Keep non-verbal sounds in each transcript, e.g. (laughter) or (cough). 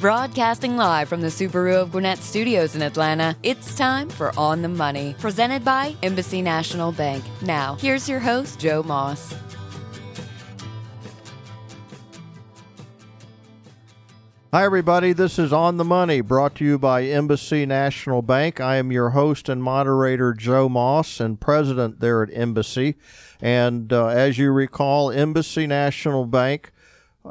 Broadcasting live from the Subaru of Gwinnett Studios in Atlanta, it's time for On the Money, presented by Embassy National Bank. Now, here's your host, Joe Moss. Hi, everybody. This is On the Money, brought to you by Embassy National Bank. I am your host and moderator, Joe Moss, and president there at Embassy. And uh, as you recall, Embassy National Bank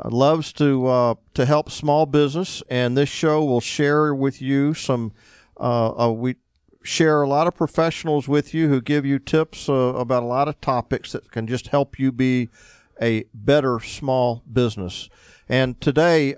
loves to uh, to help small business, and this show will share with you some. Uh, uh, we share a lot of professionals with you who give you tips uh, about a lot of topics that can just help you be a better small business. And today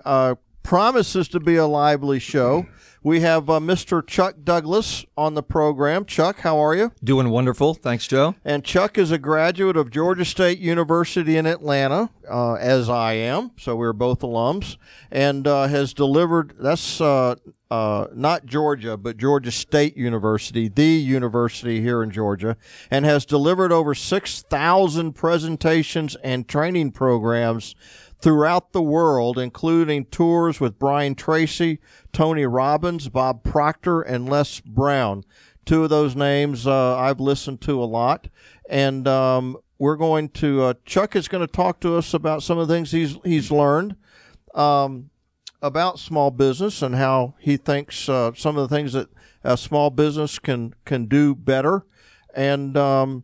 promises to be a lively show. We have uh, Mr. Chuck Douglas on the program. Chuck, how are you? Doing wonderful. Thanks, Joe. And Chuck is a graduate of Georgia State University in Atlanta, uh, as I am. So we're both alums, and uh, has delivered. That's uh, uh, not Georgia, but Georgia State University, the university here in Georgia, and has delivered over 6,000 presentations and training programs throughout the world, including tours with Brian Tracy, Tony Robbins, Bob Proctor, and Les Brown. Two of those names uh, I've listened to a lot. And um, we're going to, uh, Chuck is going to talk to us about some of the things he's, he's learned um, about small business and how he thinks uh, some of the things that a small business can, can do better. And um,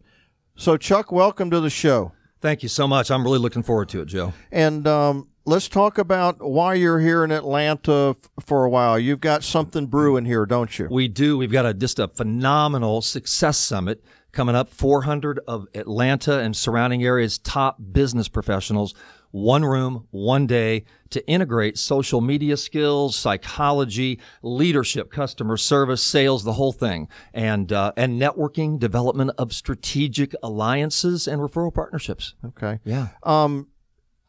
so, Chuck, welcome to the show. Thank you so much. I'm really looking forward to it, Joe. And um, let's talk about why you're here in Atlanta f- for a while. You've got something brewing here, don't you? We do. We've got a, just a phenomenal success summit coming up 400 of Atlanta and surrounding areas top business professionals one room, one day to integrate social media skills, psychology, leadership, customer service, sales, the whole thing, and uh, and networking, development of strategic alliances and referral partnerships. Okay. Yeah. Um,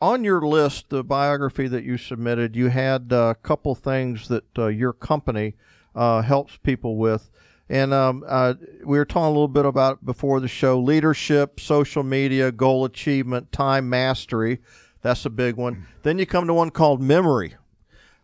on your list, the biography that you submitted, you had a couple things that uh, your company uh, helps people with. And um, uh, we were talking a little bit about before the show leadership, social media, goal achievement, time mastery. That's a big one. Then you come to one called memory.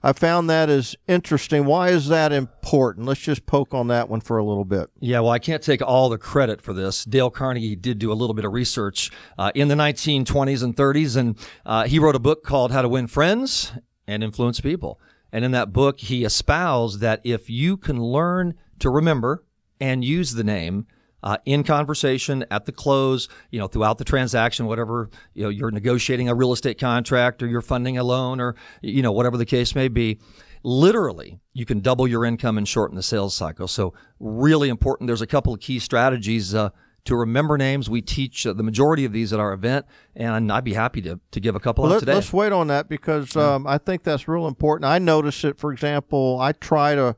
I found that is interesting. Why is that important? Let's just poke on that one for a little bit. Yeah, well, I can't take all the credit for this. Dale Carnegie did do a little bit of research uh, in the 1920s and 30s, and uh, he wrote a book called How to Win Friends and Influence People. And in that book, he espoused that if you can learn to remember and use the name, uh, in conversation at the close, you know, throughout the transaction, whatever, you know, you're negotiating a real estate contract or you're funding a loan or, you know, whatever the case may be. Literally, you can double your income and shorten the sales cycle. So, really important. There's a couple of key strategies uh, to remember names. We teach uh, the majority of these at our event, and I'd be happy to, to give a couple well, let, today. Let's wait on that because um, I think that's real important. I notice it, for example, I try to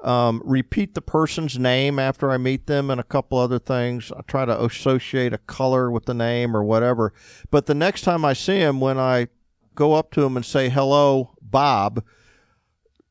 um, repeat the person's name after I meet them and a couple other things. I try to associate a color with the name or whatever. But the next time I see him, when I go up to him and say, hello, Bob,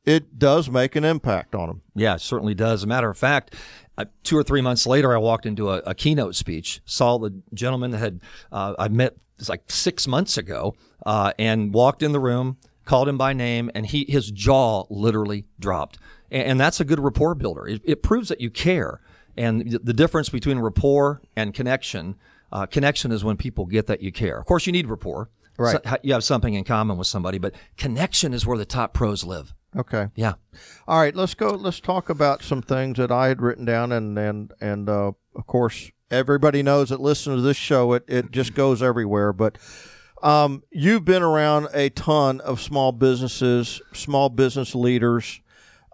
it does make an impact on him. Yeah, it certainly does. A matter of fact, uh, two or three months later, I walked into a, a keynote speech, saw the gentleman that had uh, I met like six months ago, uh, and walked in the room, called him by name, and he his jaw literally dropped and that's a good rapport builder. It, it proves that you care. And the difference between rapport and connection, uh, connection is when people get that you care. Of course, you need rapport. Right. So you have something in common with somebody, but connection is where the top pros live. Okay. Yeah. All right. Let's go. Let's talk about some things that I had written down, and and and uh, of course, everybody knows that listen to this show. It it just goes everywhere. But um, you've been around a ton of small businesses, small business leaders.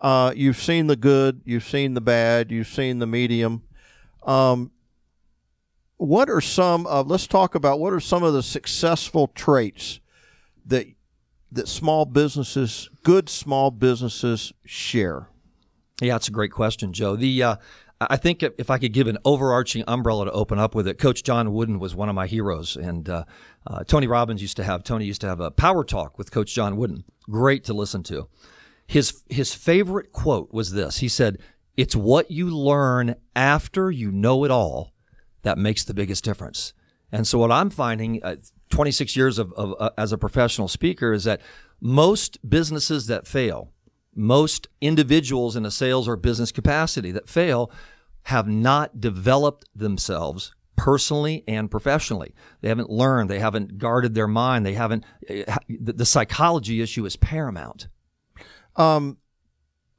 Uh, you've seen the good, you've seen the bad, you've seen the medium. Um, what are some of? Let's talk about what are some of the successful traits that that small businesses, good small businesses, share. Yeah, that's a great question, Joe. The uh, I think if I could give an overarching umbrella to open up with it, Coach John Wooden was one of my heroes, and uh, uh, Tony Robbins used to have Tony used to have a power talk with Coach John Wooden. Great to listen to. His his favorite quote was this. He said, "It's what you learn after you know it all that makes the biggest difference." And so what I'm finding uh, 26 years of, of uh, as a professional speaker is that most businesses that fail, most individuals in a sales or business capacity that fail, have not developed themselves personally and professionally. They haven't learned, they haven't guarded their mind, they haven't, the, the psychology issue is paramount. Um,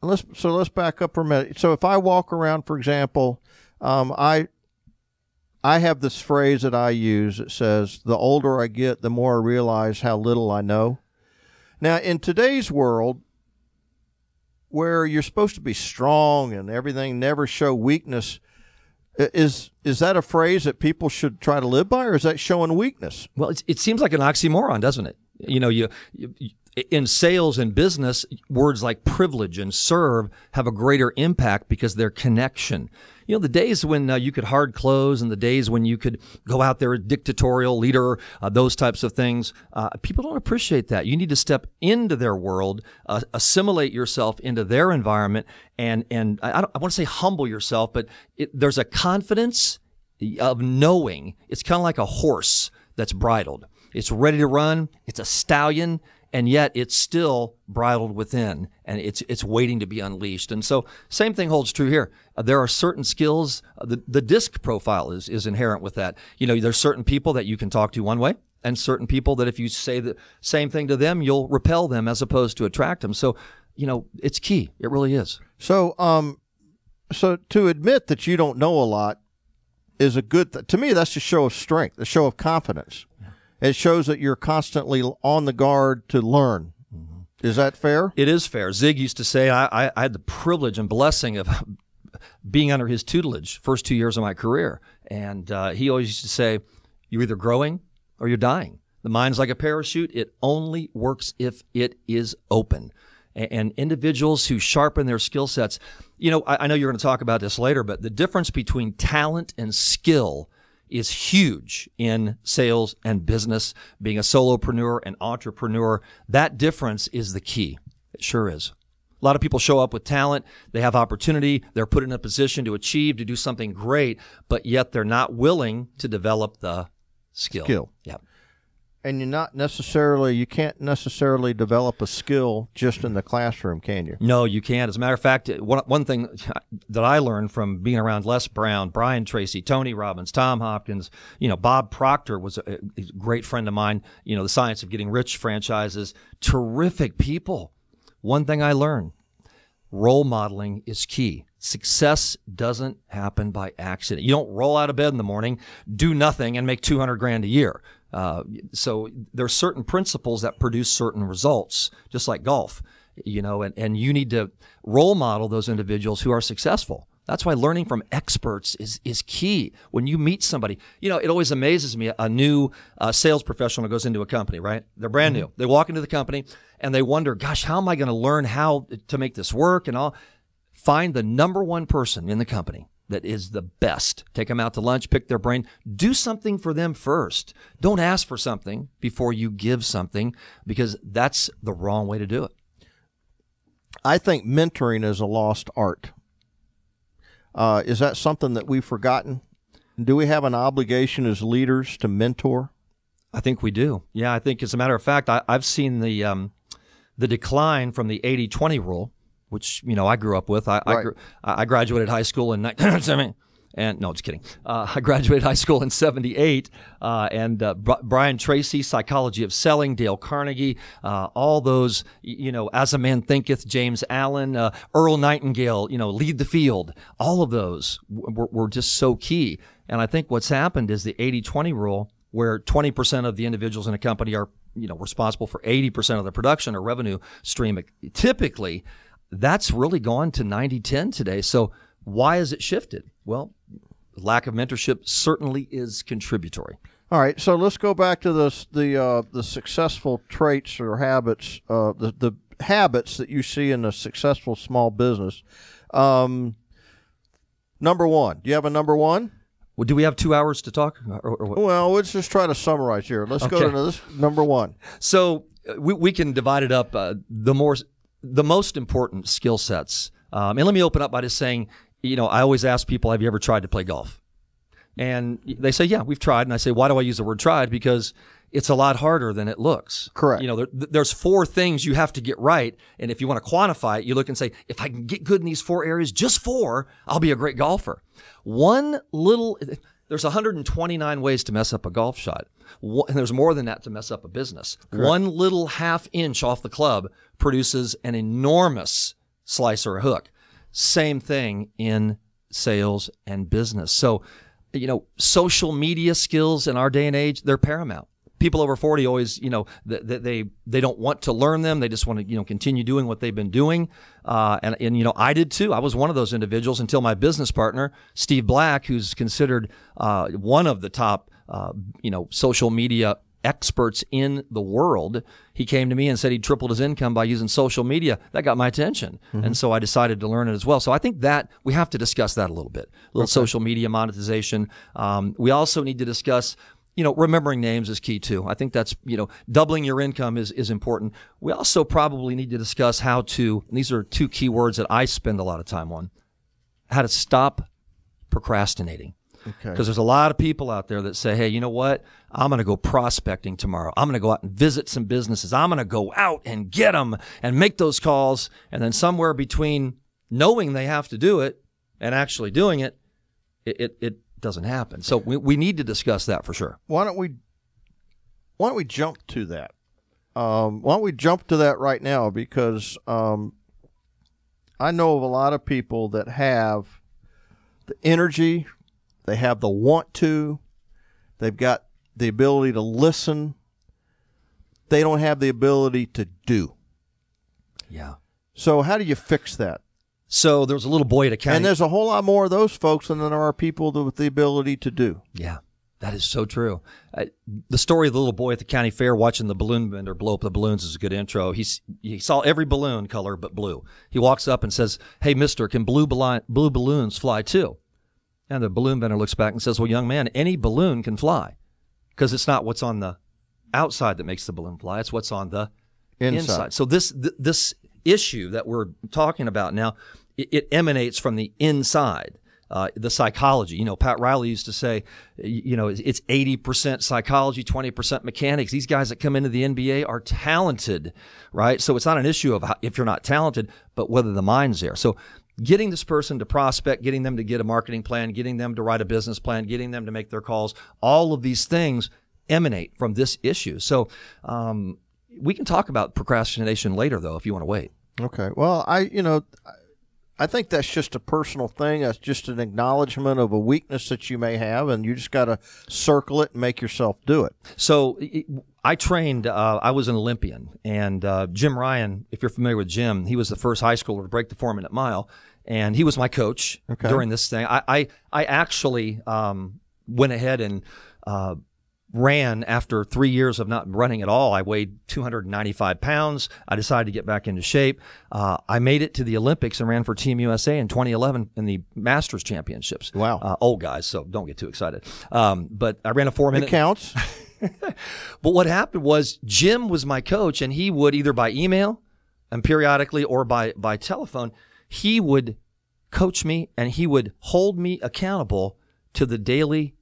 let's so let's back up for a minute. So if I walk around, for example, um, I I have this phrase that I use. It says, "The older I get, the more I realize how little I know." Now, in today's world, where you're supposed to be strong and everything, never show weakness, is is that a phrase that people should try to live by, or is that showing weakness? Well, it seems like an oxymoron, doesn't it? You know, you, you in sales and business, words like privilege and serve have a greater impact because they're connection. You know, the days when uh, you could hard close and the days when you could go out there, dictatorial leader, uh, those types of things, uh, people don't appreciate that. You need to step into their world, uh, assimilate yourself into their environment, and and I, I want to say humble yourself, but it, there's a confidence of knowing. It's kind of like a horse that's bridled. It's ready to run. It's a stallion and yet it's still bridled within and it's it's waiting to be unleashed. And so same thing holds true here. There are certain skills uh, the the disc profile is is inherent with that. You know, there's certain people that you can talk to one way and certain people that if you say the same thing to them, you'll repel them as opposed to attract them. So, you know, it's key. It really is. So um so to admit that you don't know a lot is a good th- to me that's a show of strength, a show of confidence. It shows that you're constantly on the guard to learn. Mm-hmm. Is that fair? It is fair. Zig used to say, I, I, I had the privilege and blessing of (laughs) being under his tutelage first two years of my career. And uh, he always used to say, You're either growing or you're dying. The mind's like a parachute, it only works if it is open. And individuals who sharpen their skill sets, you know, I know you're going to talk about this later, but the difference between talent and skill is huge in sales and business, being a solopreneur and entrepreneur. That difference is the key. It sure is. A lot of people show up with talent, they have opportunity, they're put in a position to achieve, to do something great, but yet they're not willing to develop the skill. Skill. Yeah and you're not necessarily you can't necessarily develop a skill just in the classroom can you? No you can't. As a matter of fact one, one thing that i learned from being around les brown brian tracy tony robbins tom hopkins you know bob proctor was a, a great friend of mine. You know the science of getting rich franchises. Terrific people. One thing i learned role modeling is key. Success doesn't happen by accident. You don't roll out of bed in the morning, do nothing, and make 200 grand a year. Uh, so there are certain principles that produce certain results, just like golf, you know, and, and you need to role model those individuals who are successful. That's why learning from experts is, is key. When you meet somebody, you know, it always amazes me. A new uh, sales professional goes into a company, right? They're brand mm-hmm. new. They walk into the company and they wonder, gosh, how am I going to learn how to make this work and all? Find the number one person in the company that is the best. Take them out to lunch, pick their brain, do something for them first. Don't ask for something before you give something because that's the wrong way to do it. I think mentoring is a lost art. Uh, is that something that we've forgotten? Do we have an obligation as leaders to mentor? I think we do. Yeah, I think as a matter of fact, I, have seen the um, the decline from the 80-20 rule which you know I grew up with. I right. I, I, graduated high school in 1970. (clears throat) And no, just kidding. Uh, I graduated high school in '78, uh, and uh, Brian Tracy, Psychology of Selling, Dale Carnegie, uh, all those, you know, As a Man Thinketh, James Allen, uh, Earl Nightingale, you know, Lead the Field. All of those were, were just so key. And I think what's happened is the 80-20 rule, where 20% of the individuals in a company are, you know, responsible for 80% of the production or revenue stream. Typically, that's really gone to 90 10 today. So, why has it shifted? Well, lack of mentorship certainly is contributory. All right, so let's go back to the the uh, the successful traits or habits, uh, the the habits that you see in a successful small business. Um, number one, do you have a number one? Well, do we have two hours to talk? Or, or well, let's just try to summarize here. Let's okay. go to this number one. So uh, we, we can divide it up. Uh, the more the most important skill sets. Um, and let me open up by just saying, you know, I always ask people, have you ever tried to play golf? And they say, yeah, we've tried. And I say, why do I use the word tried? Because it's a lot harder than it looks. Correct. You know, there, there's four things you have to get right. And if you want to quantify it, you look and say, if I can get good in these four areas, just four, I'll be a great golfer. One little, there's 129 ways to mess up a golf shot. And there's more than that to mess up a business. One little half inch off the club produces an enormous slice or a hook. Same thing in sales and business. So, you know, social media skills in our day and age, they're paramount. People over 40 always, you know, th- th- they they don't want to learn them. They just want to, you know, continue doing what they've been doing. Uh, and, and, you know, I did too. I was one of those individuals until my business partner, Steve Black, who's considered uh, one of the top, uh, you know, social media experts in the world. He came to me and said he tripled his income by using social media. That got my attention. And so I decided to learn it as well. So I think that we have to discuss that a little bit. A little social media monetization. Um, we also need to discuss you know, remembering names is key too. I think that's, you know, doubling your income is, is important. We also probably need to discuss how to, and these are two key words that I spend a lot of time on, how to stop procrastinating. Okay. Because there's a lot of people out there that say, hey, you know what? I'm going to go prospecting tomorrow. I'm going to go out and visit some businesses. I'm going to go out and get them and make those calls. And then somewhere between knowing they have to do it and actually doing it, it, it, it doesn't happen. So we, we need to discuss that for sure. why don't we why don't we jump to that? Um, why don't we jump to that right now? Because um, I know of a lot of people that have the energy, they have the want to, they've got the ability to listen. They don't have the ability to do. Yeah. So how do you fix that? So there was a little boy at a county. And there's a whole lot more of those folks than there are people with the ability to do. Yeah, that is so true. Uh, the story of the little boy at the county fair watching the balloon vendor blow up the balloons is a good intro. He's, he saw every balloon color but blue. He walks up and says, Hey, mister, can blue, bali- blue balloons fly too? And the balloon vendor looks back and says, Well, young man, any balloon can fly because it's not what's on the outside that makes the balloon fly, it's what's on the Inside. So this th- this issue that we're talking about now, it, it emanates from the inside. Uh, the psychology, you know, Pat Riley used to say, you know, it's 80% psychology, 20% mechanics. These guys that come into the NBA are talented, right? So it's not an issue of if you're not talented, but whether the mind's there. So getting this person to prospect, getting them to get a marketing plan, getting them to write a business plan, getting them to make their calls, all of these things emanate from this issue. So, um, we can talk about procrastination later, though, if you want to wait. Okay. Well, I you know, I think that's just a personal thing. That's just an acknowledgement of a weakness that you may have, and you just got to circle it and make yourself do it. So I trained. Uh, I was an Olympian, and uh, Jim Ryun, if you're familiar with Jim, he was the first high schooler to break the four minute mile, and he was my coach Okay. during this thing. I I, I actually um, went ahead and. Uh, ran after three years of not running at all. I weighed 295 pounds. I decided to get back into shape. Uh, I made it to the Olympics and ran for Team USA in 2011 in the Masters Championships. Wow. Uh, old guys, so don't get too excited. Um, but I ran a four minute. It counts. (laughs) But what happened was Jim was my coach, and he would either by email and periodically or by by telephone, he would coach me and he would hold me accountable to the daily,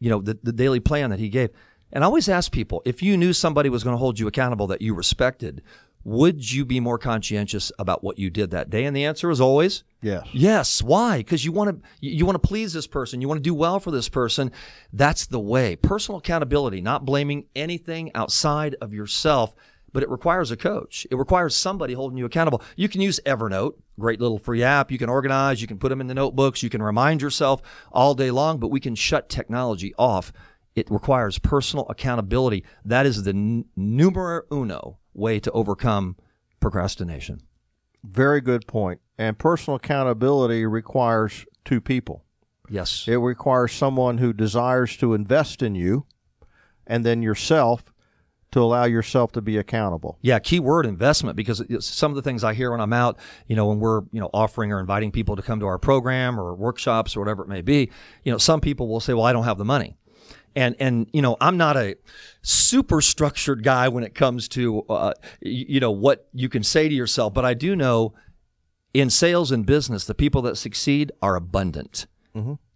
you know, the, the daily plan that he gave. And I always ask people if you knew somebody was going to hold you accountable that you respected, would you be more conscientious about what you did that day? And the answer is always yes. Yes. Why? Because you want to you you want to please this person. You want to do well for this person. That's the way. Personal accountability, not blaming anything outside of yourself, but it requires a coach. It requires somebody holding you accountable. You can use Evernote, great little free app. You can organize. You can put them in the notebooks. You can remind yourself all day long. But we can shut technology off. It requires personal accountability. That is the n- numero uno way to overcome procrastination. Very good point. And personal accountability requires two people. Yes. It requires someone who desires to invest in you, and then yourself to allow yourself to be accountable. Yeah, keyword investment because some of the things I hear when I'm out, you know, when we're, you know, offering or inviting people to come to our program or workshops or whatever it may be, you know, some people will say, "Well, I don't have the money." And and you know, I'm not a super structured guy when it comes to uh, you know what you can say to yourself, but I do know in sales and business, the people that succeed are abundant.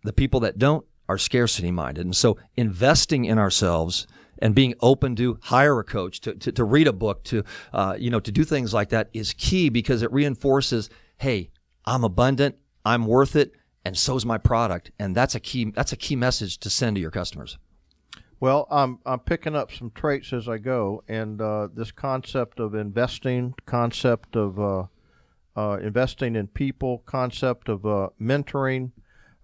The people that don't are scarcity minded. And so investing in ourselves and being open to hire a coach, to, to, to read a book, to, uh, you know, to do things like that is key because it reinforces, hey, I'm abundant, I'm worth it, and so's my product. And that's a key, that's a key message to send to your customers. Well, I'm I'm picking up some traits as I go, and uh, this concept of investing, concept of uh, uh, investing in people, concept of uh, mentoring,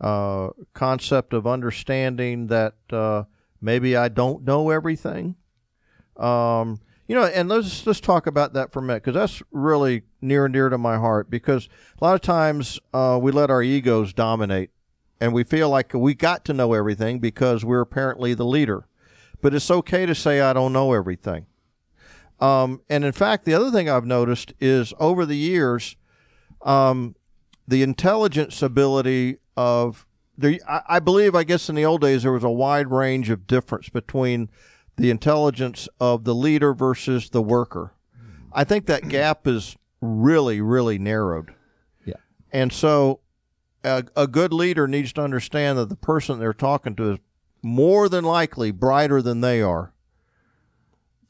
uh, concept of understanding that uh, maybe I don't know everything. Um, you know, and let's let's talk about that for a minute because that's really near and dear to my heart. Because a lot of times we let our egos dominate and we feel like we got to know everything because we're apparently the leader. But it's okay to say I don't know everything. Um, and in fact, the other thing I've noticed is over the years, um, the intelligence ability of the I, I believe I guess in the old days there was a wide range of difference between the intelligence of the leader versus the worker. I think that (clears throat) gap is really really narrowed. Yeah. And so a, a good leader needs to understand that the person they're talking to is more than likely brighter than they are.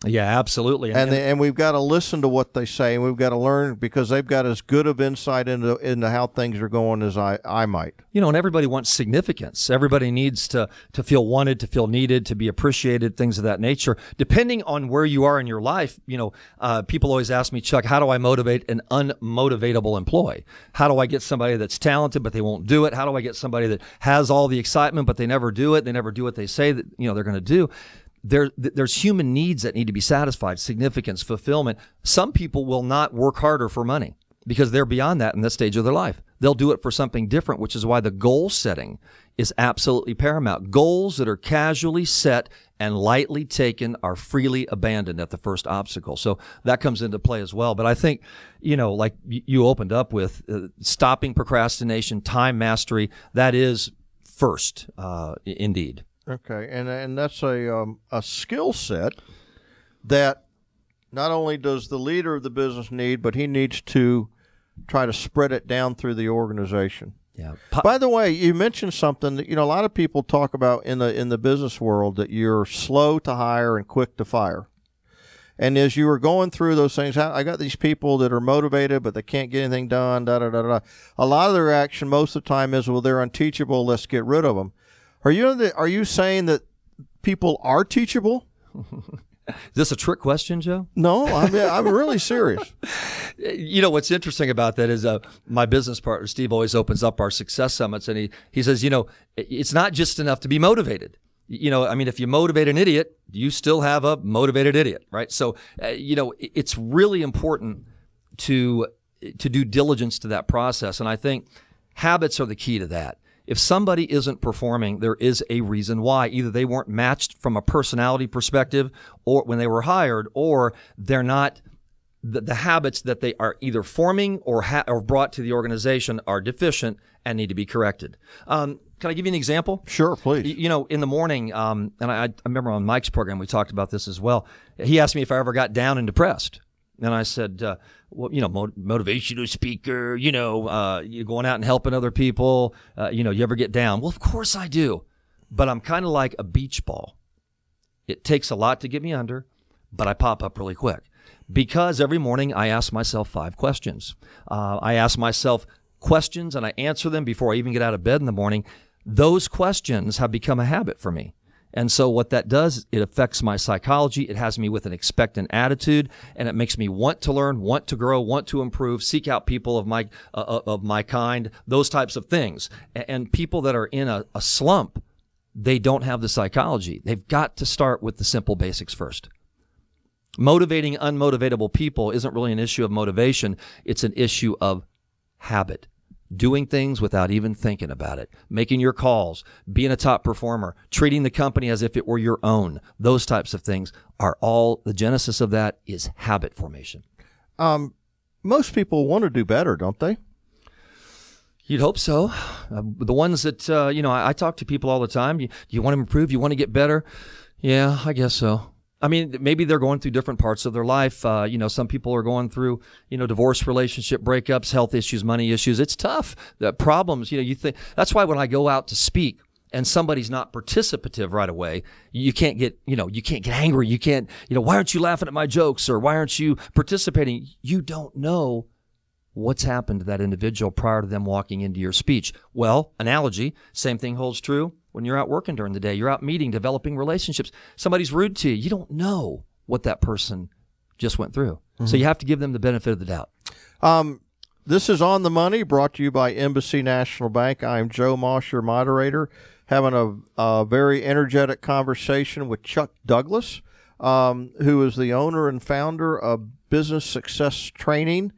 Yeah, absolutely. And they, and we've got to listen to what they say, and we've got to learn because they've got as good of insight into into how things are going as I, I might. You know, and everybody wants significance. Everybody needs to to feel wanted, to feel needed, to be appreciated, things of that nature. Depending on where you are in your life, you know, uh, people always ask me, Chuck, how do I motivate an unmotivatable employee? How do I get somebody that's talented but they won't do it? How do I get somebody that has all the excitement but they never do it? They never do what they say that you know they're going to do there there's human needs that need to be satisfied significance fulfillment. Some people will not work harder for money because they're beyond that in this stage of their life. They'll do it for something different which is why the goal setting is absolutely paramount. Goals that are casually set and lightly taken are freely abandoned at the first obstacle. So that comes into play as well. But i think you know like you opened up with uh, stopping procrastination time mastery that is first uh, indeed Okay, and and that's a um, a skill set that not only does the leader of the business need, but he needs to try to spread it down through the organization. Yeah. By the way, you mentioned something that you know a lot of people talk about in the in the business world that you're slow to hire and quick to fire. And as you were going through those things, I got these people that are motivated, but they can't get anything done. Da da da da. A lot of their reaction most of the time is, "Well, they're unteachable. Let's get rid of them." Are you the, are you saying that people are teachable? Is this a trick question, Joe? No, I'm I'm really serious. (laughs) you know what's interesting about that is uh, my business partner Steve always opens up our success summits, and he he says, you know, it's not just enough to be motivated. You know, I mean, if you motivate an idiot, you still have a motivated idiot, right? So, uh, you know, it's really important to to do diligence to that process, and I think habits are the key to that. If somebody isn't performing, there is a reason why. Either they weren't matched from a personality perspective or when they were hired, or they're not the, the habits that they are either forming or, ha- or brought to the organization are deficient and need to be corrected. Um, can I give you an example? Sure, please. You, you know, in the morning, um, and I, I remember on Mike's program we talked about this as well. He asked me if I ever got down and depressed. And I said, uh, well, you know, motivational speaker, you know, uh, you going out and helping other people, uh, you know, you ever get down? Well, of course I do. But I'm kind of like a beach ball. It takes a lot to get me under, but I pop up really quick. Because every morning I ask myself five questions. Uh, I ask myself questions and I answer them before I even get out of bed in the morning. Those questions have become a habit for me. And so what that does, it affects my psychology. It has me with an expectant attitude and it makes me want to learn, want to grow, want to improve, seek out people of my, uh, uh of my kind, those types of things. And people that are in a, a slump, they don't have the psychology. They've got to start with the simple basics first. Motivating unmotivatable people isn't really an issue of motivation. It's an issue of habit doing things without even thinking about it, making your calls, being a top performer, treating the company as if it were your own. Those types of things are all the genesis of that is habit formation. Um, most people want to do better, don't they? You'd hope so. Uh, the ones that, uh, you know, I, I, talk to people all the time. You, you want to improve? You want to get better? Yeah, I guess so. I mean, maybe they're going through different parts of their life. Uh, you know, some people are going through, you know, divorce, relationship breakups, health issues, money issues. It's tough. The problems, you know, you think that's why when I go out to speak, and somebody's not participative right away, you can't get, you know, you can't get angry. You can't, you know, why aren't you laughing at my jokes or why aren't you participating? You don't know what's happened to that individual prior to them walking into your speech. Well, analogy, same thing holds true when you're out working during the day. You're out meeting, developing relationships. Somebody's rude to you. You don't know what that person just went through. Mm-hmm. So you have to give them the benefit of the doubt. Um, this is On the Money, brought to you by Embassy National Bank. I'm Joe Moss, your moderator, having a, a very energetic conversation with Chuck Douglas, um, who is the owner and founder of Business Success Training.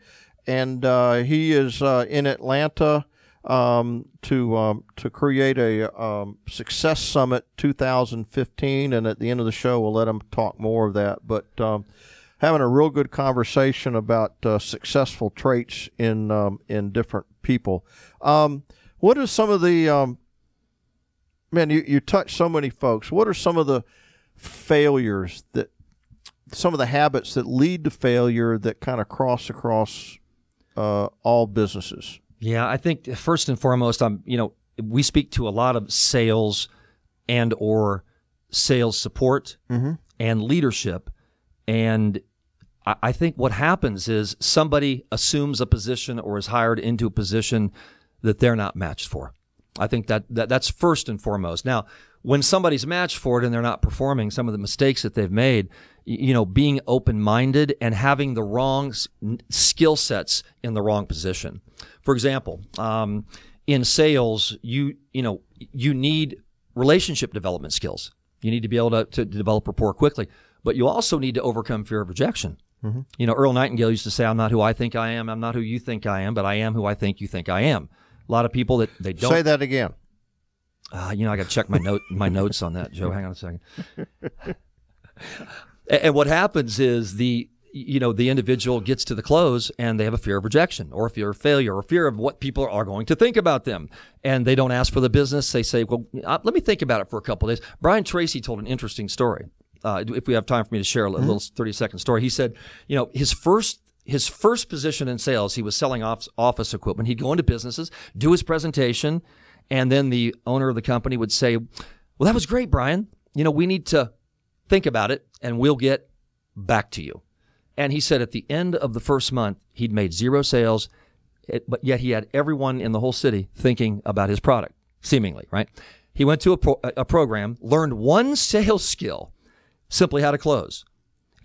And uh, he is uh, in Atlanta um, to um, to create a um, Success Summit 2015. And at the end of the show, we'll let him talk more of that. But um, having a real good conversation about uh, successful traits in um, in different people. Um, what are some of the um, man? You you touch so many folks. What are some of the failures that some of the habits that lead to failure that kind of cross across uh, all businesses? Yeah, I think first and foremost, I'm you know we speak to a lot of sales and or sales support mm-hmm. and leadership and I think what happens is somebody assumes a position or is hired into a position that they're not matched for. I think that, that that's first and foremost. Now, when somebody's matched for it and they're not performing some of the mistakes that they've made, you know, being open-minded and having the wrong skill sets in the wrong position. For example, um, in sales, you you know you need relationship development skills. You need to be able to, to develop rapport quickly, but you also need to overcome fear of rejection. Mm-hmm. You know, Earl Nightingale used to say, "I'm not who I think I am. I'm not who you think I am, but I am who I think you think I am." A lot of people that they don't say that again. Uh, you know, I got to check my note my (laughs) notes on that, Joe. Hang on a second. And, and what happens is the you know the individual gets to the close and they have a fear of rejection or a fear of failure or fear of what people are going to think about them and they don't ask for the business they say well uh, let me think about it for a couple days brian tracy told an interesting story uh, if we have time for me to share a mm-hmm. little 30 second story, he said, you know, his first his first position in sales, he was selling office, office equipment. He'd go into businesses, do his presentation, and then the owner of the company would say, "Well, that was great, Brian. You know, we need to think about it, and we'll get back to you." And he said at the end of the first month, he'd made zero sales, eh, but yet he had everyone in the whole city thinking about his product, seemingly, right? He went to a, pro- a program, learned one (laughs) sales skill, simply how to close.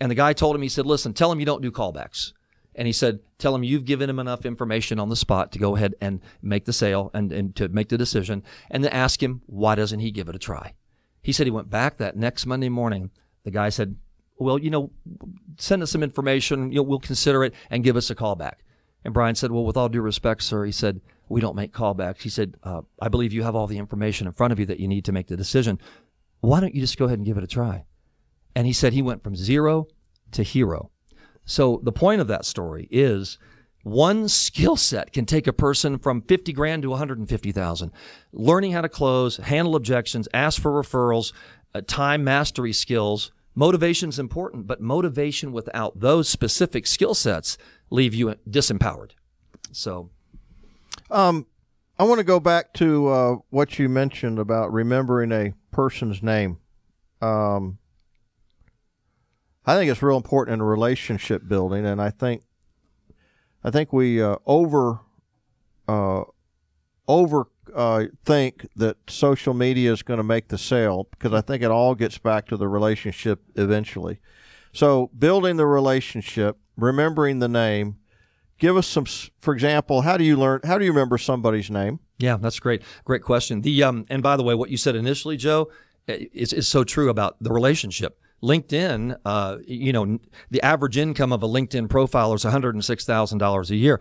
And the guy told him, he said, listen, tell him you don't do callbacks. And he said, tell him you've given him enough information on the spot to go ahead and make the sale and, and to make the decision. And then ask him, why doesn't he give it a try? He said he went back that next Monday morning. The guy said, well, you know, send us some information. You know, we'll consider it and give us a call back. And Brian said, well, with all due respect, sir, he said, we don't make callbacks. He said, uh, I believe you have all the information in front of you that you need to make the decision. Why don't you just go ahead and give it a try? And he said he went from zero to hero. So the point of that story is one skill set can take a person from 50 grand to 150,000. Learning how to close, handle objections, ask for referrals, uh, time mastery skills. Motivation is important, but motivation without those specific skill sets leave you disempowered. So, um, I want to go back to uh, what you mentioned about remembering a person's name. Um, I think it's real important in relationship building, and I think I think we uh, over uh, over uh, think that social media is going to make the sale because I think it all gets back to the relationship eventually. So building the relationship, remembering the name. Give us some, for example, how do you learn? How do you remember somebody's name? Yeah, that's great. Great question. The um, and by the way, what you said initially, Joe, is is so true about the relationship LinkedIn, uh, you know, the average income of a LinkedIn profile is $106,000 a year.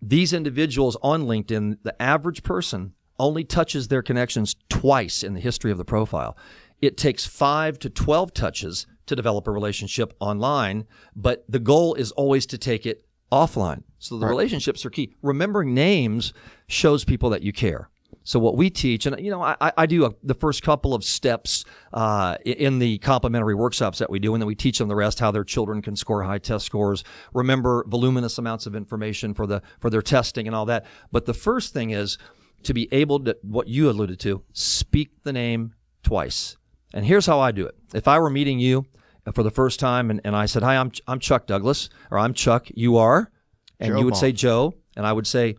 These individuals on LinkedIn, the average person only touches their connections twice in the history of the profile. It takes five to 12 touches to develop a relationship online, but the goal is always to take it offline. So the right. relationships are key. Remembering names shows people that you care. So what we teach, and you know, I, I do a, the first couple of steps uh, in the complimentary workshops that we do, and then we teach them the rest, how their children can score high test scores, remember voluminous amounts of information for the for their testing and all that. But the first thing is to be able to, what you alluded to, speak the name twice. And here's how I do it. If I were meeting you for the first time and, and I said, Hi, I'm, I'm Chuck Douglas, or I'm Chuck, you are, and Joe you would say Joe, and I would say,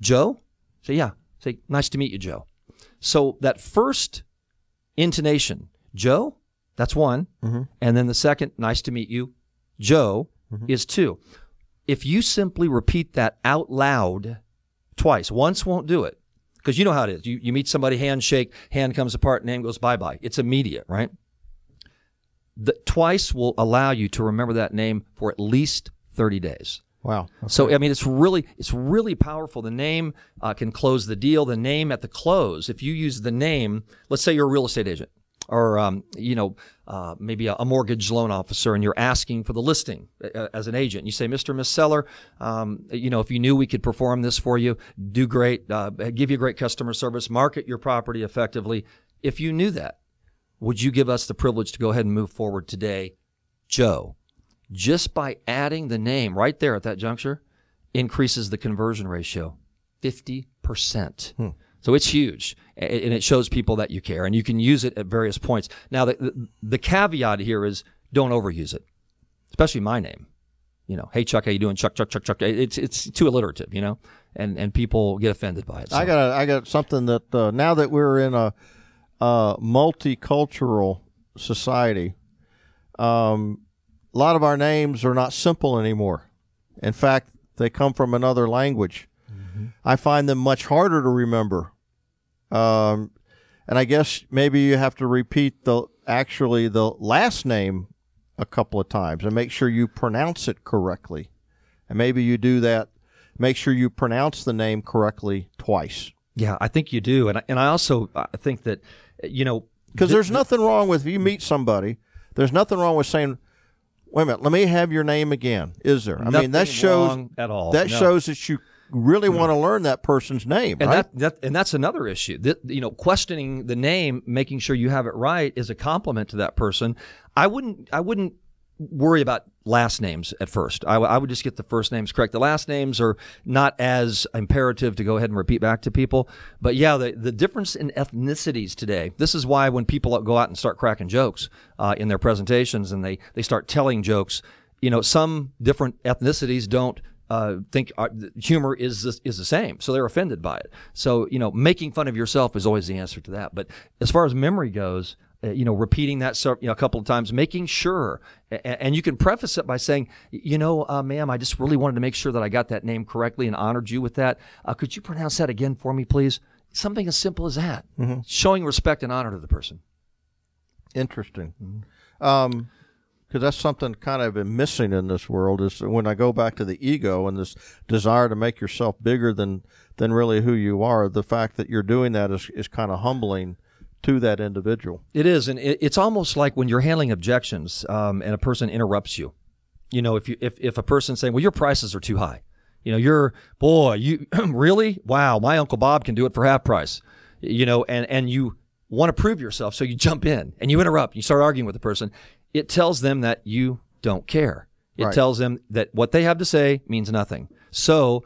Joe? Say, yeah. Say, nice to meet you, Joe. So that first intonation, Joe, that's one. Mm-hmm. And then the second, nice to meet you, Joe, mm-hmm. is two. If you simply repeat that out loud twice, once won't do it. Because you know how it is. You, you meet somebody, handshake, hand comes apart, name goes bye bye. It's immediate, right? The, twice will allow you to remember that name for at least 30 days. Wow. So I mean, it's really it's really powerful. The name uh, can close the deal. The name at the close. If you use the name, let's say you're a real estate agent, or um, you know uh, maybe a, a mortgage loan officer, and you're asking for the listing uh, as an agent. You say, Mr. Miss Seller, um, you know if you knew we could perform this for you, do great, uh, give you great customer service, market your property effectively. If you knew that, would you give us the privilege to go ahead and move forward today, Joe? just by adding the name right there at that juncture increases the conversion ratio 50%. So it's huge and it shows people that you care and you can use it at various points. Now, the, the, the caveat here is don't overuse it, especially my name. You know, hey Chuck, how you doing? Chuck, Chuck, Chuck, Chuck. It's it's too alliterative, you know, and and people get offended by it. So. I got I got something that uh, now that we're in a, a multicultural society, um, a lot of our names are not simple anymore. In fact, they come from another language. I find them much harder to remember. Um, and I guess maybe you have to repeat the actually the last name a couple of times and make sure you pronounce it correctly. And maybe you do that. Make sure you pronounce the name correctly twice. yeah, I think you do, and I, and I also I think that you know Because there's nothing wrong with if you meet somebody. There's nothing wrong with saying, "Wait a minute, let me have your name again." Is there? I mean, that shows at all. That No. shows that you really want to learn that person's name, and right? that, that and that's another issue. That you know, questioning the name, making sure you have it right, is a compliment to that person. I wouldn't. I wouldn't worry about last names at first. I, w- I would just get the first names correct. The last names are not as imperative to go ahead and repeat back to people. But yeah, the the difference in ethnicities today. This is why when people go out and start cracking jokes uh, in their presentations and they they start telling jokes, you know, some different ethnicities don't uh, think uh, humor is the, is the same, so they're offended by it. So you know, making fun of yourself is always the answer to that. But as far as memory goes, uh, you know, repeating that so- you know, a couple of times, making sure, and, and you can preface it by saying, you know, uh, ma'am, I just really wanted to make sure that I got that name correctly and honored you with that. Uh, could you pronounce that again for me, please? Something as simple as that, showing respect and honor to the person. Interesting. Mm-hmm. Um, because that's something kind of been missing in this world is when I go back to the ego and this desire to make yourself bigger than than really who you are. The fact that you're doing that is is kind of humbling to that individual. It is, and it, it's almost like when you're handling objections, um, and a person interrupts you. You know, if you if if a person's saying, "Well, your prices are too high," you know, you're boy, you (clears throat) really, wow, my uncle Bob can do it for half price. You know, and and you want to prove yourself, so you jump in and you interrupt. You start arguing with the person. It tells them that you don't care. It Right. tells them that what they have to say means nothing. So,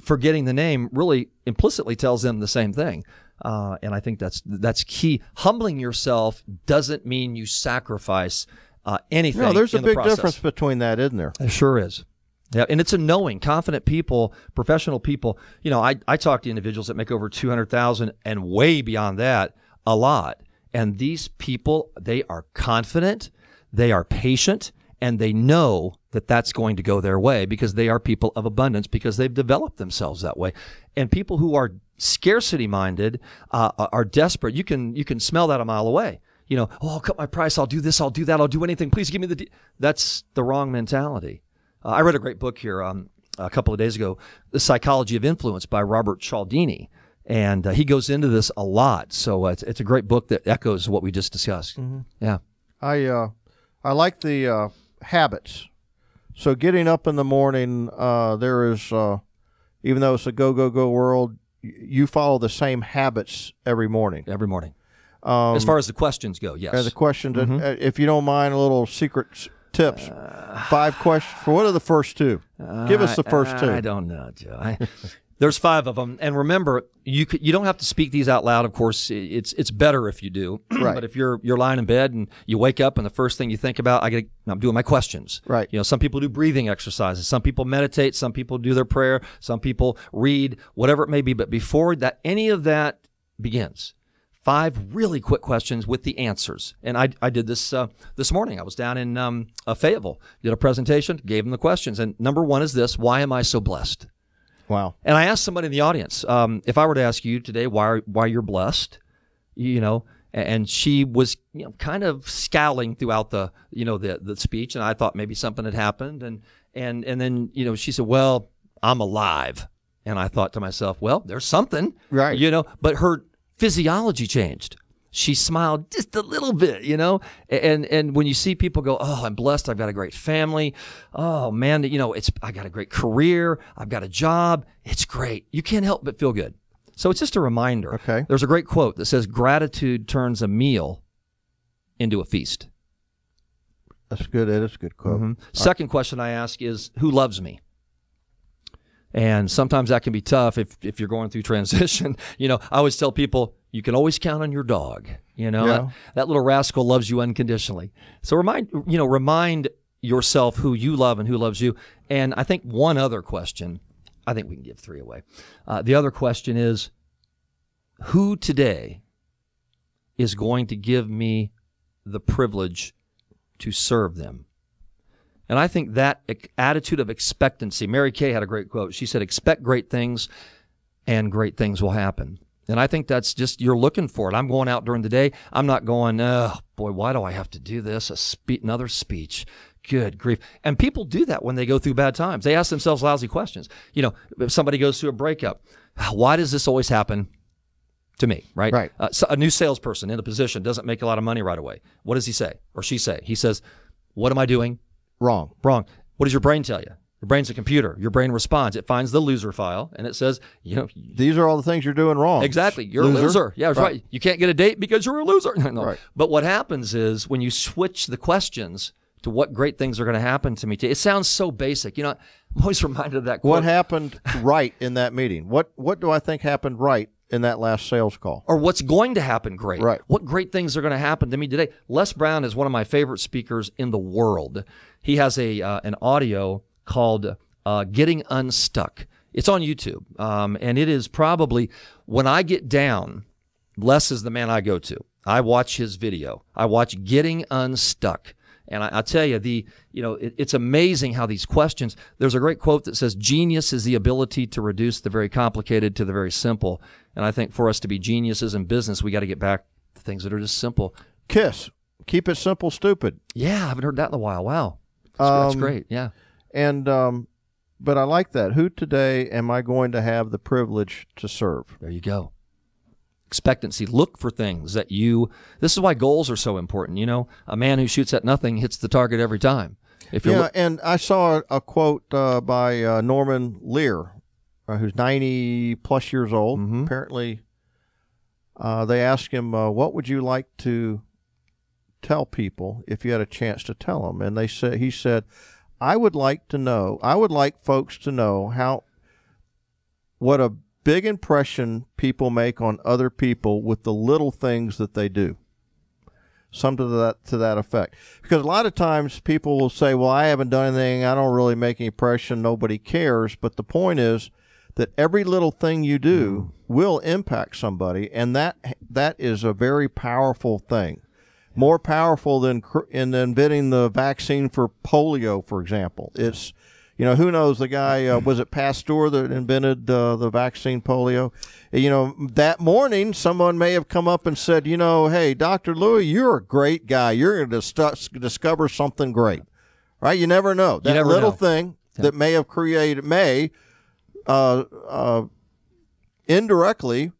forgetting the name really implicitly tells them the same thing. Uh, and I think that's that's key. Humbling yourself doesn't mean you sacrifice uh, anything. No, there's a the big process. difference between that, isn't there? There sure is. Yeah, and it's a knowing, confident people, professional people. You know, I, I talk to individuals that make over two hundred thousand and way beyond that, a lot. And these people, they are confident, they are patient, and they know that that's going to go their way because they are people of abundance because they've developed themselves that way. And people who are scarcity minded uh, are desperate. You can you can smell that a mile away. You know, oh, I'll cut my price. I'll do this. I'll do that. I'll do anything. Please give me the. De-. That's the wrong mentality. Uh, I read a great book here um, a couple of days ago, The Psychology of Influence by Robert Cialdini. And uh, he goes into this a lot. So uh, it's, it's a great book that echoes what we just discussed. Yeah. I uh, I like the uh, habits. So getting up in the morning, uh, there is, uh, even though it's a go go go world, y- you follow the same habits every morning. Every morning. Um, as far as the questions go, yes. the questions, Mm-hmm. uh, if you don't mind, a little secret s- tips. Uh, Five questions. For what are the first two? Give us the first I, two. I don't know, Joe. I, There's five of them, and remember, you could, you don't have to speak these out loud. Of course, it's it's better if you do. (clears throat) Right. but if you're you're lying in bed and you wake up and the first thing you think about, I get I'm doing my questions. Right. You know, some people do breathing exercises. Some people meditate. Some people do their prayer. Some people read. Whatever it may be. But before that, any of that begins, five really quick questions with the answers. And I, I did this uh, this morning. I was down in um, uh, Fayetteville, did a presentation, gave them the questions. And number one is this: Why am I so blessed? Wow. And I asked somebody in the audience, um, if I were to ask you today why why you're blessed, you know, and she was you know kind of scowling throughout the you know the the speech, and I thought maybe something had happened, and and and then you know she said, well, I'm alive, and I thought to myself, well, there's something, Right. You know, but her physiology changed. She smiled just a little bit, you know, and and when you see people go, oh, I'm blessed, I've got a great family, oh man, you know, it's I got a great career, I've got a job, it's great. You can't help but feel good. So it's just a reminder. Okay. There's a great quote that says, "Gratitude turns a meal into a feast." That's good. That is a good quote. Mhm. Second question I ask is, "Who loves me?" And sometimes that can be tough if, if you're going through transition. (laughs) You know, I always tell people you can always count on your dog. You know, Yeah. that, that little rascal loves you unconditionally. So remind you know remind yourself who you love and who loves you. And I think one other question, I think we can give three away. Uh, the other question is, who today is going to give me the privilege to serve them? And I think that attitude of expectancy, Mary Kay had a great quote. She said, expect great things and great things will happen. And I think that's just, you're looking for it. I'm going out during the day. I'm not going, oh boy, why do I have to do this? A spe- another speech. Good grief. And people do that when they go through bad times. They ask themselves lousy questions. You know, if somebody goes through a breakup, why does this always happen to me, right? Right. Uh, so a new salesperson in a position doesn't make a lot of money right away. What does he say or she say? He says, what am I doing? Wrong. Wrong. What does your brain tell you? Your brain's a computer. Your brain responds. It finds the loser file and it says, you know, These are all the things you're doing wrong. exactly, you're a loser. Yeah, that's right. Right. You can't get a date because you're a loser. (laughs) no. Right. But what happens is when you switch the questions to what great things are going to happen to me, today, it sounds so basic. You know, I'm always (laughs) reminded of that quote. What happened right in that meeting? What What do I think happened right in that last sales call? or what's going to happen great. Right. What great things are going to happen to me today? Les Brown is one of my favorite speakers in the world. He has a uh, an audio called uh, "Getting Unstuck." It's on YouTube, um, and it is probably when I get down. Les is the man I go to. I watch his video. I watch Getting Unstuck. And I, I tell you, the you know, it, it's amazing how these questions. There's a great quote that says, "Genius is the ability to reduce the very complicated to the very simple." And I think for us to be geniuses in business, we got to get back to things that are just simple. Kiss. Keep it simple, stupid. Yeah, I haven't heard that in a while. Wow, that's, that's Um, great. Yeah, And um, but I like that. Who today am I going to have the privilege to serve? there you go. Expectancy. Look for things that you. This is why goals are so important. You know, a man who shoots at nothing hits the target every time. If you're Yeah, look- and I saw a quote uh, by uh, Norman Lear, uh, who's 90 plus years old. Mhm. Apparently, uh, they asked him, uh, "What would you like to tell people if you had a chance to tell them?" And they said, he said, "I would like to know. I would like folks to know how what a big impression people make on other people with the little things that they do." Something to that to that effect. Because a lot of times people will say, "Well, I haven't done anything. I don't really make any impression. Nobody cares." But the point is that every little thing you do mm-hmm. will impact somebody, and that that is a very powerful thing. More powerful than in inventing the vaccine for polio, for example. It's you know who knows the guy uh, was it Pasteur that invented uh, the vaccine polio. You know that morning someone may have come up and said, you know, hey, Doctor Louis, you're a great guy. You're going to dis- discover something great, right? You never know that never little know. thing that may have created may uh, uh, indirectly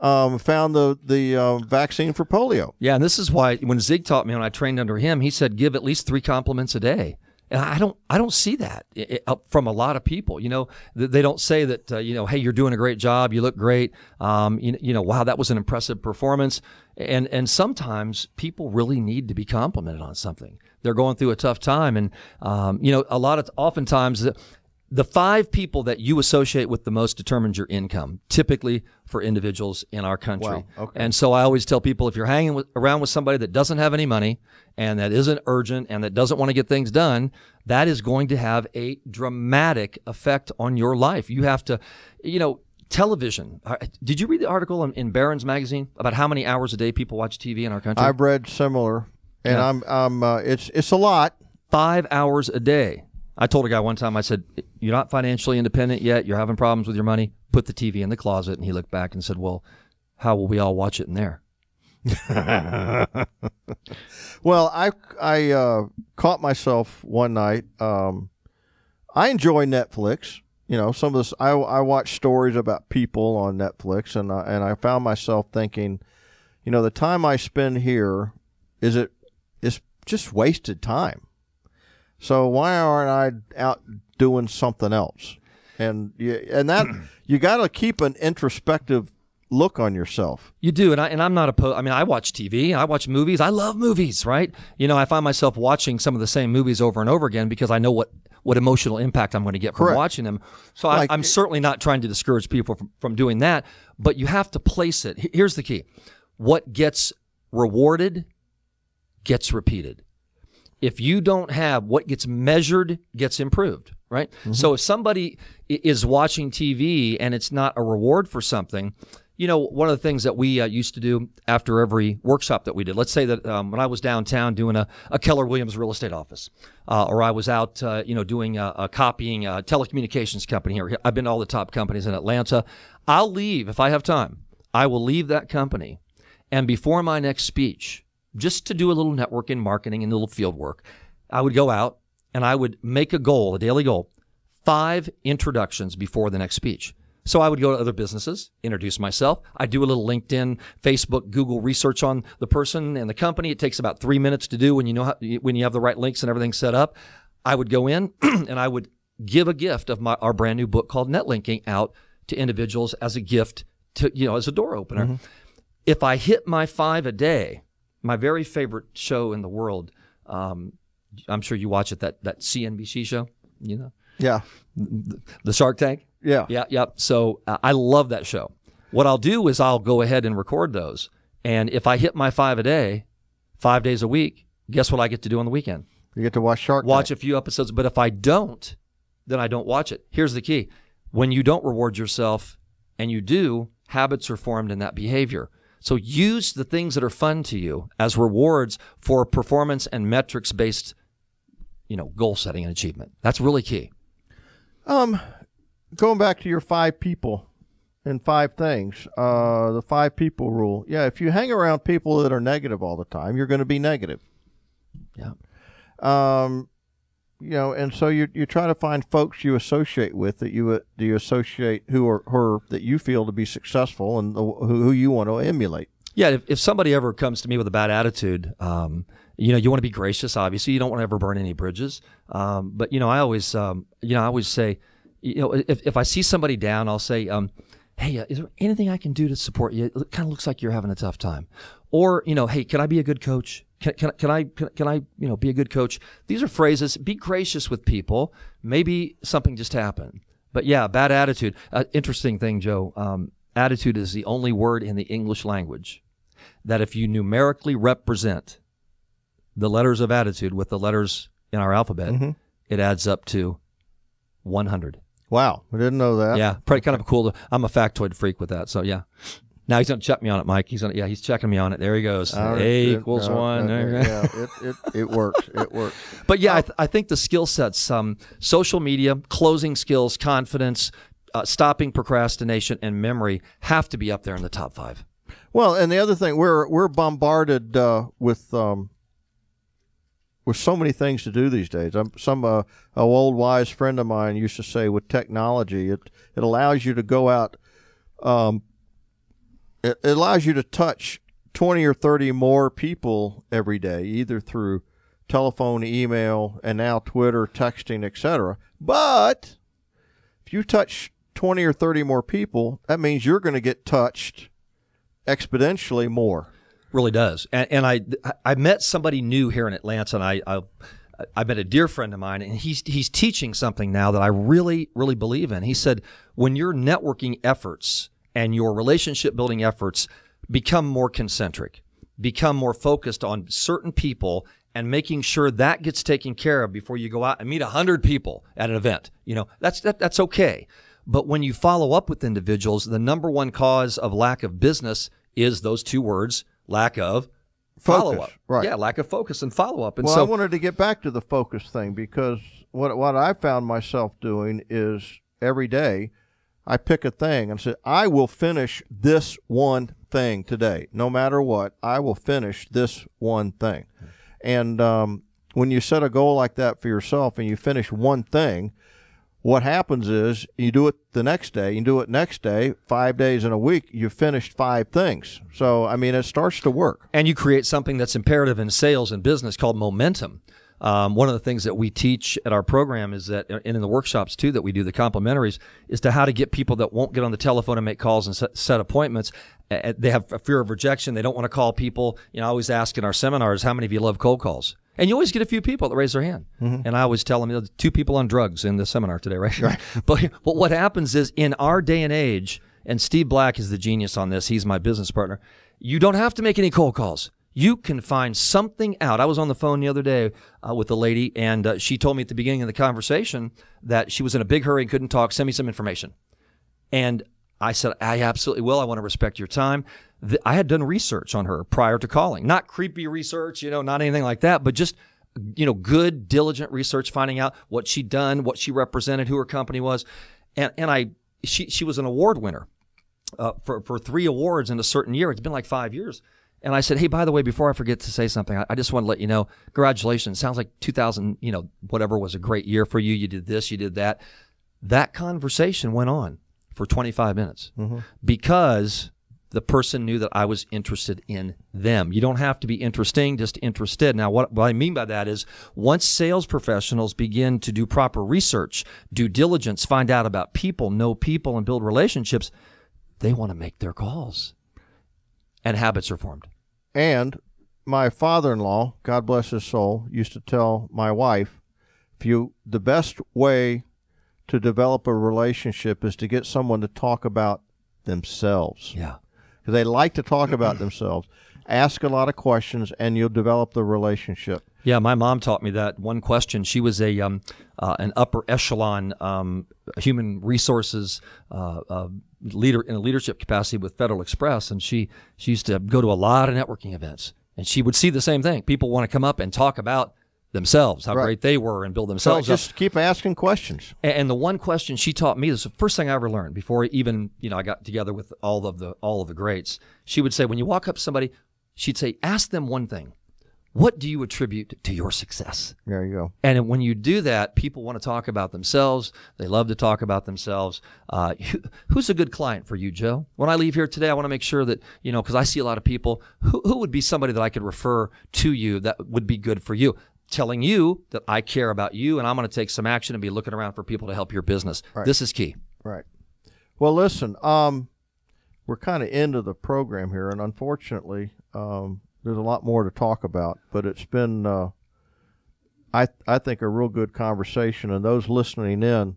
um, found the the uh, vaccine for polio. Yeah, and this is why when Zig taught me when I trained under him, he said give at least three compliments a day. And I don't, I don't see that from a lot of people. You know, they don't say that. Uh, you know, hey, you're doing a great job. You look great. Um, you, you know, wow, that was an impressive performance. And and sometimes people really need to be complimented on something. They're going through a tough time, and um, you know, a lot of oftentimes the five people that you associate with the most determines your income, typically for individuals in our country. Wow, okay. And so I always tell people if you're hanging with, around with somebody that doesn't have any money and that isn't urgent and that doesn't want to get things done, that is going to have a dramatic effect on your life. You have to, you know, television. Uh, Did you read the article in, in Barron's magazine about how many hours a day people watch TV in our country? I've read similar, and Yeah. I'm I'm uh, it's it's a lot. five hours a day. I told a guy one time, I said, You're not financially independent yet. You're having problems with your money. Put the TV in the closet. And he looked back and said, Well, how will we all watch it in there? (laughs) Well, I I uh, caught myself one night. Um, I enjoy Netflix. You know, some of this I, I watch stories about people on Netflix, and and I found myself thinking, you know, the time I spend here is it is just wasted time. So why aren't I out doing something else? And you, and that (clears throat) you got to keep an introspective look on yourself. You do, and I and I'm not opposed. I mean, I watch TV, I watch movies. I love movies, right? You know, I find myself watching some of the same movies over and over again because I know what what emotional impact I'm going to get from Correct. watching them. So Like- I, I'm certainly not trying to discourage people from, from doing that, but you have to place it. Here's the key: what gets rewarded gets repeated. If you don't have what gets measured, gets improved, right? So if somebody is watching TV and it's not a reward for something, you know, one of the things that we uh, used to do after every workshop that we did, let's say that um, when I was downtown doing a, a Keller Williams real estate office, uh, or I was out, uh, you know, doing a, a copying a telecommunications company here. I've been to all the top companies in Atlanta. I'll leave if I have time. I will leave that company. And before my next speech, just to do a little networking, marketing, and a little field work, I would go out and I would make a goal, a daily goal, five introductions before the next speech. So I would go to other businesses, introduce myself. I do a little LinkedIn, Facebook, Google research on the person and the company. It takes about three minutes to do when you know how, when you have the right links and everything set up. I would go in (clears throat) and I would give a gift of my our brand new book called Netlinking out to individuals as a gift to you know as a door opener. Mm-hmm. If I hit my five a day, my very favorite show in the world, um, I'm sure you watch it that that CNBC show, you know, Yeah, the Shark Tank. yeah, Yeah, yep. So uh, I love that show. What I'll do is I'll go ahead and record those. And if I hit my five a day, five days a week, guess what I get to do on the weekend? You get to watch Shark. Watch Tank. a few episodes. But if I don't, then I don't watch it. Here's the key when you don't reward yourself and you do, habits are formed in that behavior. So use the things that are fun to you as rewards for performance and metrics based, you know, goal setting and achievement. That's really key. Um, going back to your five people and five things, uh, the five people rule. Yeah, if you hang around people that are negative all the time, you're going to be negative. Yeah. Um, you know, and so you you try to find folks you associate with that you uh, do you associate who are are that you feel to be successful and the, who, who you want to emulate. Yeah, if, if somebody ever comes to me with a bad attitude, um, you know, you want to be gracious. Obviously, you don't want to ever burn any bridges. Um, but you know, I always, um, you know, I always say, you know, if, if I see somebody down, I'll say, um, "Hey, uh, is there anything I can do to support you? It kind of looks like you're having a tough time." Or you know, "Hey, can I be a good coach? Can, can, can I can, can I you know be a good coach?" These are phrases. Be gracious with people. Maybe something just happened. But yeah, bad attitude. Uh, interesting thing, Joe. Um, attitude is the only word in the English language that if you numerically represent the letters of attitude with the letters in our alphabet, it adds up to 100. Wow, I didn't know that. Yeah, pretty kind of cool. I'm a factoid freak with that. So yeah. Now he's gonna check me on it, Mike. He's gonna yeah, he's checking me on it. There he goes. Right, A it- equals uh, one. uh, There yeah, it, it, it works. It works. (laughs) But yeah, I, th- I think the skill sets, um, social media, closing skills, confidence, uh, stopping procrastination, and memory have to be up there in the top five. Well, and the other thing, we're we're bombarded uh, with um, with so many things to do these days. Um, some uh, a old wise friend of mine used to say, with technology, it it allows you to go out. Um, it, allows you to touch twenty or thirty more people every day, either through telephone, email, and now Twitter, texting, etc. But if you touch twenty or thirty more people, that means you're going to get touched exponentially more. Really does. And, and I I met somebody new here in Atlanta, and I, I I met a dear friend of mine, and he's he's teaching something now that I really really believe in. He said when your networking efforts and your relationship building efforts become more concentric, become more focused on certain people and making sure that gets taken care of before you go out and meet 100 people at an event. You know, that's that, that's okay. But when you follow up with individuals, the number one cause of lack of business is those two words, lack of follow up. right. Yeah, lack of focus and follow up. And well, so I wanted to get back to the focus thing because what what I found myself doing is every day I pick a thing and say I will finish this one thing today, no matter what. I will finish this one thing, and um, when you set a goal like that for yourself and you finish one thing, what happens is you do it the next day, you do it next day, five days in a week, you've finished five things. So, I mean, it starts to work. and you create something that's imperative in sales and business called momentum. Um, one of the things that we teach at our program is that, and in the workshops too, that we do the complimentaries, is to how to get people that won't get on the telephone and make calls and set, set appointments. Uh, they have a fear of rejection. They don't want to call people. You know, I always ask in our seminars, how many of you love cold calls? And you always get a few people that raise their hand. And I always tell them, you know, two people on drugs in the seminar today, right? right. (laughs) but, but what happens is in our day and age, and Steve Black is the genius on this. He's my business partner. You don't have to make any cold calls. You can find something out. I was on the phone the other day uh, with a lady, and uh, she told me at the beginning of the conversation that she was in a big hurry and couldn't talk. Send me some information. And I said, I absolutely will. I want to respect your time. Th- I had done research on her prior to calling. Not creepy research, you know, not anything like that, but just, you know, good, diligent research, finding out what she'd done, what she represented, who her company was. And, and I, she, she was an award winner uh, for, for three awards in a certain year. It's been like five years. And I said, hey, by the way, before I forget to say something, I, I just want to let you know, congratulations. Sounds like 2000, you know, whatever was a great year for you. You did this, you did that. That conversation went on for 25 minutes mm-hmm. because the person knew that I was interested in them. You don't have to be interesting, just interested. Now, what, what I mean by that is once sales professionals begin to do proper research, due diligence, find out about people, know people, and build relationships, they want to make their calls. And habits are formed. And my father-in-law, God bless his soul, used to tell my wife, if you the best way to develop a relationship is to get someone to talk about themselves. Yeah. Because they like to talk about themselves. Ask a lot of questions and you'll develop the relationship. Yeah, my mom taught me that one question. She was a um, uh, an upper echelon um, human resources uh, uh, leader in a leadership capacity with Federal Express, and she she used to go to a lot of networking events, and she would see the same thing. People want to come up and talk about themselves, how Right. great they were, and build So themselves up. just keep asking questions. And the one question she taught me this is the first thing I ever learned before even you know I got together with all of the all of the greats. She would say when you walk up to somebody, she'd say, ask them one thing. What do you attribute to your success? There you go. And when you do that, people want to talk about themselves. They love to talk about themselves. Uh, who, who's a good client for you, Joe? When I leave here today, I want to make sure that, you know, because I see a lot of people, who, who would be somebody that I could refer to you that would be good for you? Telling you that I care about you and I'm going to take some action and be looking around for people to help your business. This is key. Right. Well, listen, um, we're kind of into the program here, and unfortunately, um, there's a lot more to talk about. But it's been, uh, I I think, a real good conversation. And those listening in,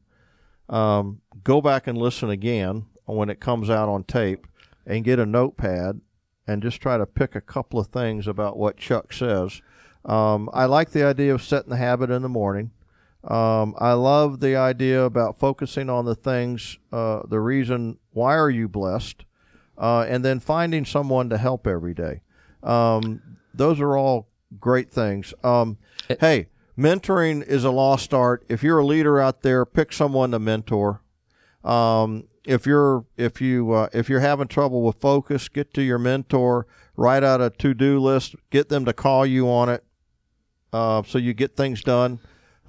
um, go back and listen again when it comes out on tape, and get a notepad and just try to pick a couple of things about what Chuck says. Um, I like the idea of setting the habit in the morning. Um, I love the idea about focusing on the things, uh, the reason why are you blessed, uh, and then finding someone to help every day. Um, those are all great things. Um, hey, mentoring is a lost art. If you're a leader out there, pick someone to mentor. Um, if you're if you uh, if you're having trouble with focus, get to your mentor. Write out a to do list. Get them to call you on it, uh, so you get things done.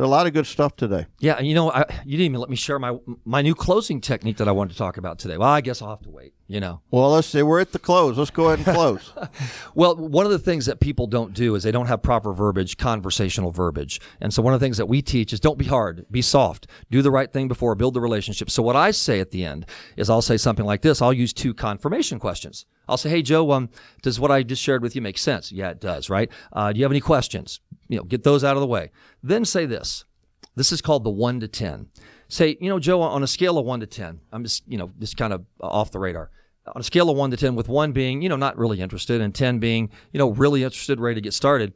A lot of good stuff today. Yeah, and you know, I, you didn't even let me share my my new closing technique that I wanted to talk about today. Well, I guess I'll have to wait. You know, Well, let's see. We're at the close. Let's go ahead and close. (laughs) Well, one of the things that people don't do is they don't have proper verbiage, conversational verbiage. And so one of the things that we teach is don't be hard, be soft, do the right thing before, build the relationship. So what I say at the end is I'll say something like this. I'll use two confirmation questions. I'll say, Hey, Joe, um, does what I just shared with you make sense? Yeah, it does, right? Uh, do you have any questions? You know, get those out of the way. Then say this. This is called the one to 10. Say, you know, Joe, on a scale of one to 10, I'm just, you know, just kind of off the radar. On a scale of one to 10, with one being, you know, not really interested and 10 being, you know, really interested, ready to get started,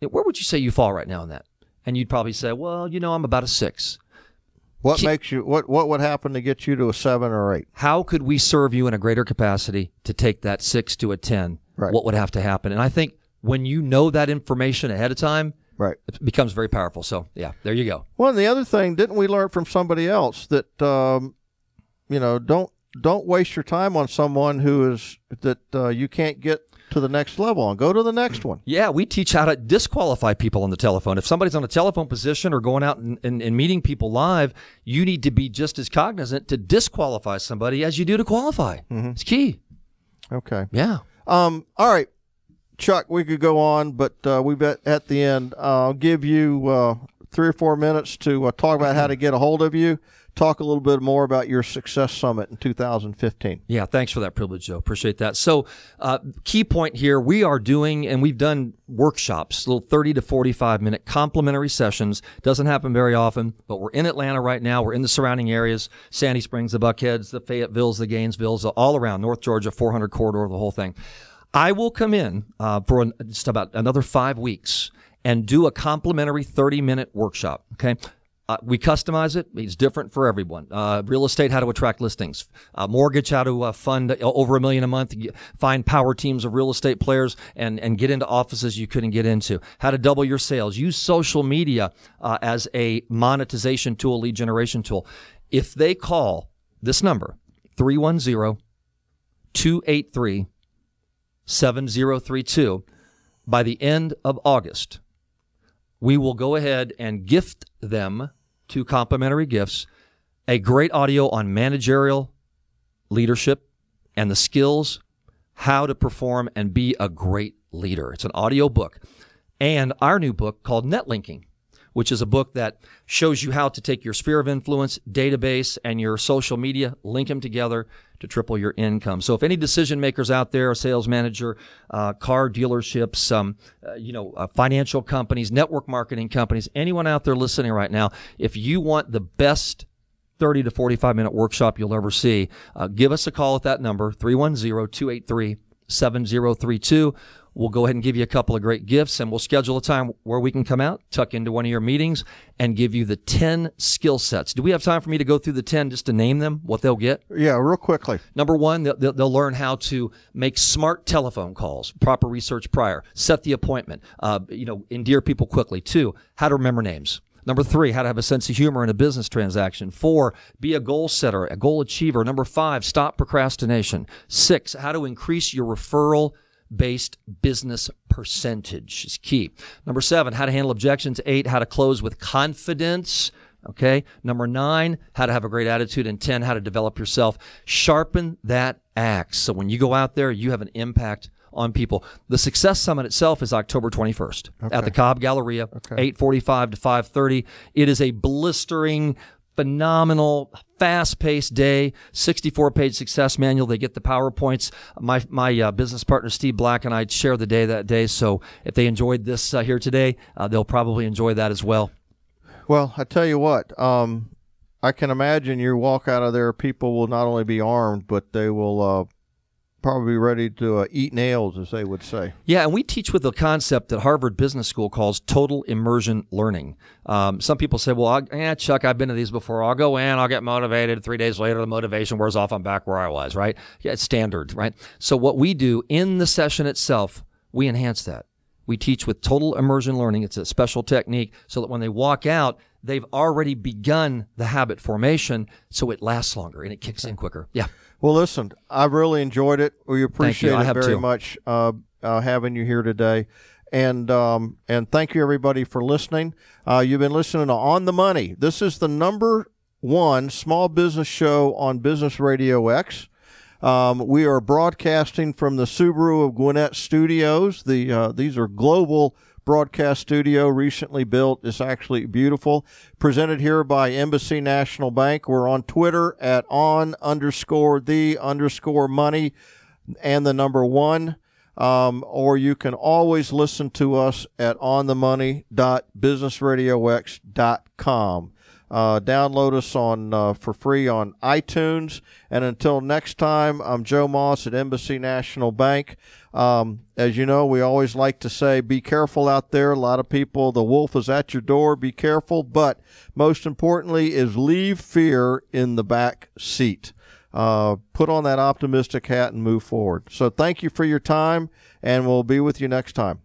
where would you say you fall right now in that? And you'd probably say, well, you know, I'm about a six. What makes you what what would happen to get you to a seven or eight? How could we serve you in a greater capacity to take that six to a ten? Right. What would have to happen? And I think when you know that information ahead of time, Right. it becomes very powerful. So yeah, there you go. Well, and the other thing, didn't we learn from somebody else that um, you know don't don't waste your time on someone who is that uh, you can't get to the next level and Go to the next one. Yeah, we teach how to disqualify people on the telephone. If somebody's on a telephone position or going out and, and, and meeting people live, you need to be just as cognizant to disqualify somebody as you do to qualify. It's key. Okay. Yeah. Um. All right, Chuck. We could go on, but uh, we've at, at the end. I'll give you uh, three or four minutes to uh, talk about how to get a hold of you. Talk a little bit more about your success summit in 2015. Yeah, thanks for that privilege, Joe. Appreciate that. So, uh, key point here we are doing, and we've done workshops, little 30 to 45 minute complimentary sessions. Doesn't happen very often, but we're in Atlanta right now. We're in the surrounding areas Sandy Springs, the Buckheads, the Fayettevilles, the Gainesvilles, all around North Georgia, 400 corridor, the whole thing. I will come in uh, for an, just about another five weeks and do a complimentary 30 minute workshop. Okay. Uh, we customize it. It's different for everyone. Uh, real estate, how to attract listings. Uh, mortgage, how to uh, fund over a million a month. Find power teams of real estate players and, and get into offices you couldn't get into. How to double your sales. Use social media uh, as a monetization tool, lead generation tool. If they call this number, 310 283 7032, by the end of August, we will go ahead and gift them two complimentary gifts a great audio on managerial leadership and the skills how to perform and be a great leader. It's an audio book. And our new book called Netlinking, which is a book that shows you how to take your sphere of influence, database, and your social media, link them together to triple your income. So if any decision makers out there, a sales manager, uh, car dealerships, um, uh, you know, uh, financial companies, network marketing companies, anyone out there listening right now, if you want the best 30 to 45 minute workshop you'll ever see, uh, give us a call at that number, 310 283 7032. We'll go ahead and give you a couple of great gifts and we'll schedule a time where we can come out, tuck into one of your meetings, and give you the 10 skill sets. Do we have time for me to go through the 10 just to name them, what they'll get? Yeah, real quickly. Number one, they'll, they'll- learn how to make smart telephone calls, proper research prior, set the appointment, uh, you know, endear people quickly. Two, how to remember names. Number three, how to have a sense of humor in a business transaction. Four, be a goal setter, a goal achiever. Number five, stop procrastination. Six, how to increase your referral based business percentage is key. Number seven, how to handle objections. Eight, how to close with confidence. Okay. Number nine, how to have a great attitude. And 10, how to develop yourself. Sharpen that axe. So when you go out there, you have an impact on people. The Success Summit itself is October 21st at the Cobb Galleria, okay. 845 to 530. It is a blistering, phenomenal, fast-paced day. 64-page success manual. They get the powerpoints. My my uh, business partner Steve Black and I share the day that day. So if they enjoyed this uh, here today, uh, they'll probably enjoy that as well. Well, I tell you what, um, I can imagine you walk out of there, people will not only be armed, but they will uh, probably ready to uh, eat nails, as they would say. Yeah, and we teach with the concept that Harvard Business School calls total immersion learning. Um, some people say, "Well, yeah, Chuck, I've been to these before. I'll go in, I'll get motivated. Three days later, the motivation wears off. I'm back where I was." Right? Yeah, it's standard, right? So what we do in the session itself, we enhance that. We teach with total immersion learning. It's a special technique so that when they walk out, they've already begun the habit formation, so it lasts longer and it kicks in quicker. Yeah. Well, listen, I've really enjoyed it. We appreciate I it have very too. much uh, uh, having you here today. And um, and thank you everybody for listening. Uh, you've been listening to On the Money. This is the number one small business show on Business Radio X. Um, we are broadcasting from the Subaru of Gwinnett Studios. The uh, these are global broadcast studio, recently built. It's actually beautiful. Presented here by Embassy National Bank. We're on Twitter at on underscore the underscore money and the number one. Um, or you can always listen to us at onthemoney.businessradiox.com. Uh, download us on uh, for free on iTunes. And until next time, I'm Joe Moss at Embassy National Bank. Um, as you know, we always like to say, be careful out there. A lot of people, the wolf is at your door. Be careful. But most importantly, is leave fear in the back seat. Uh, put on that optimistic hat and move forward. So thank you for your time, and we'll be with you next time.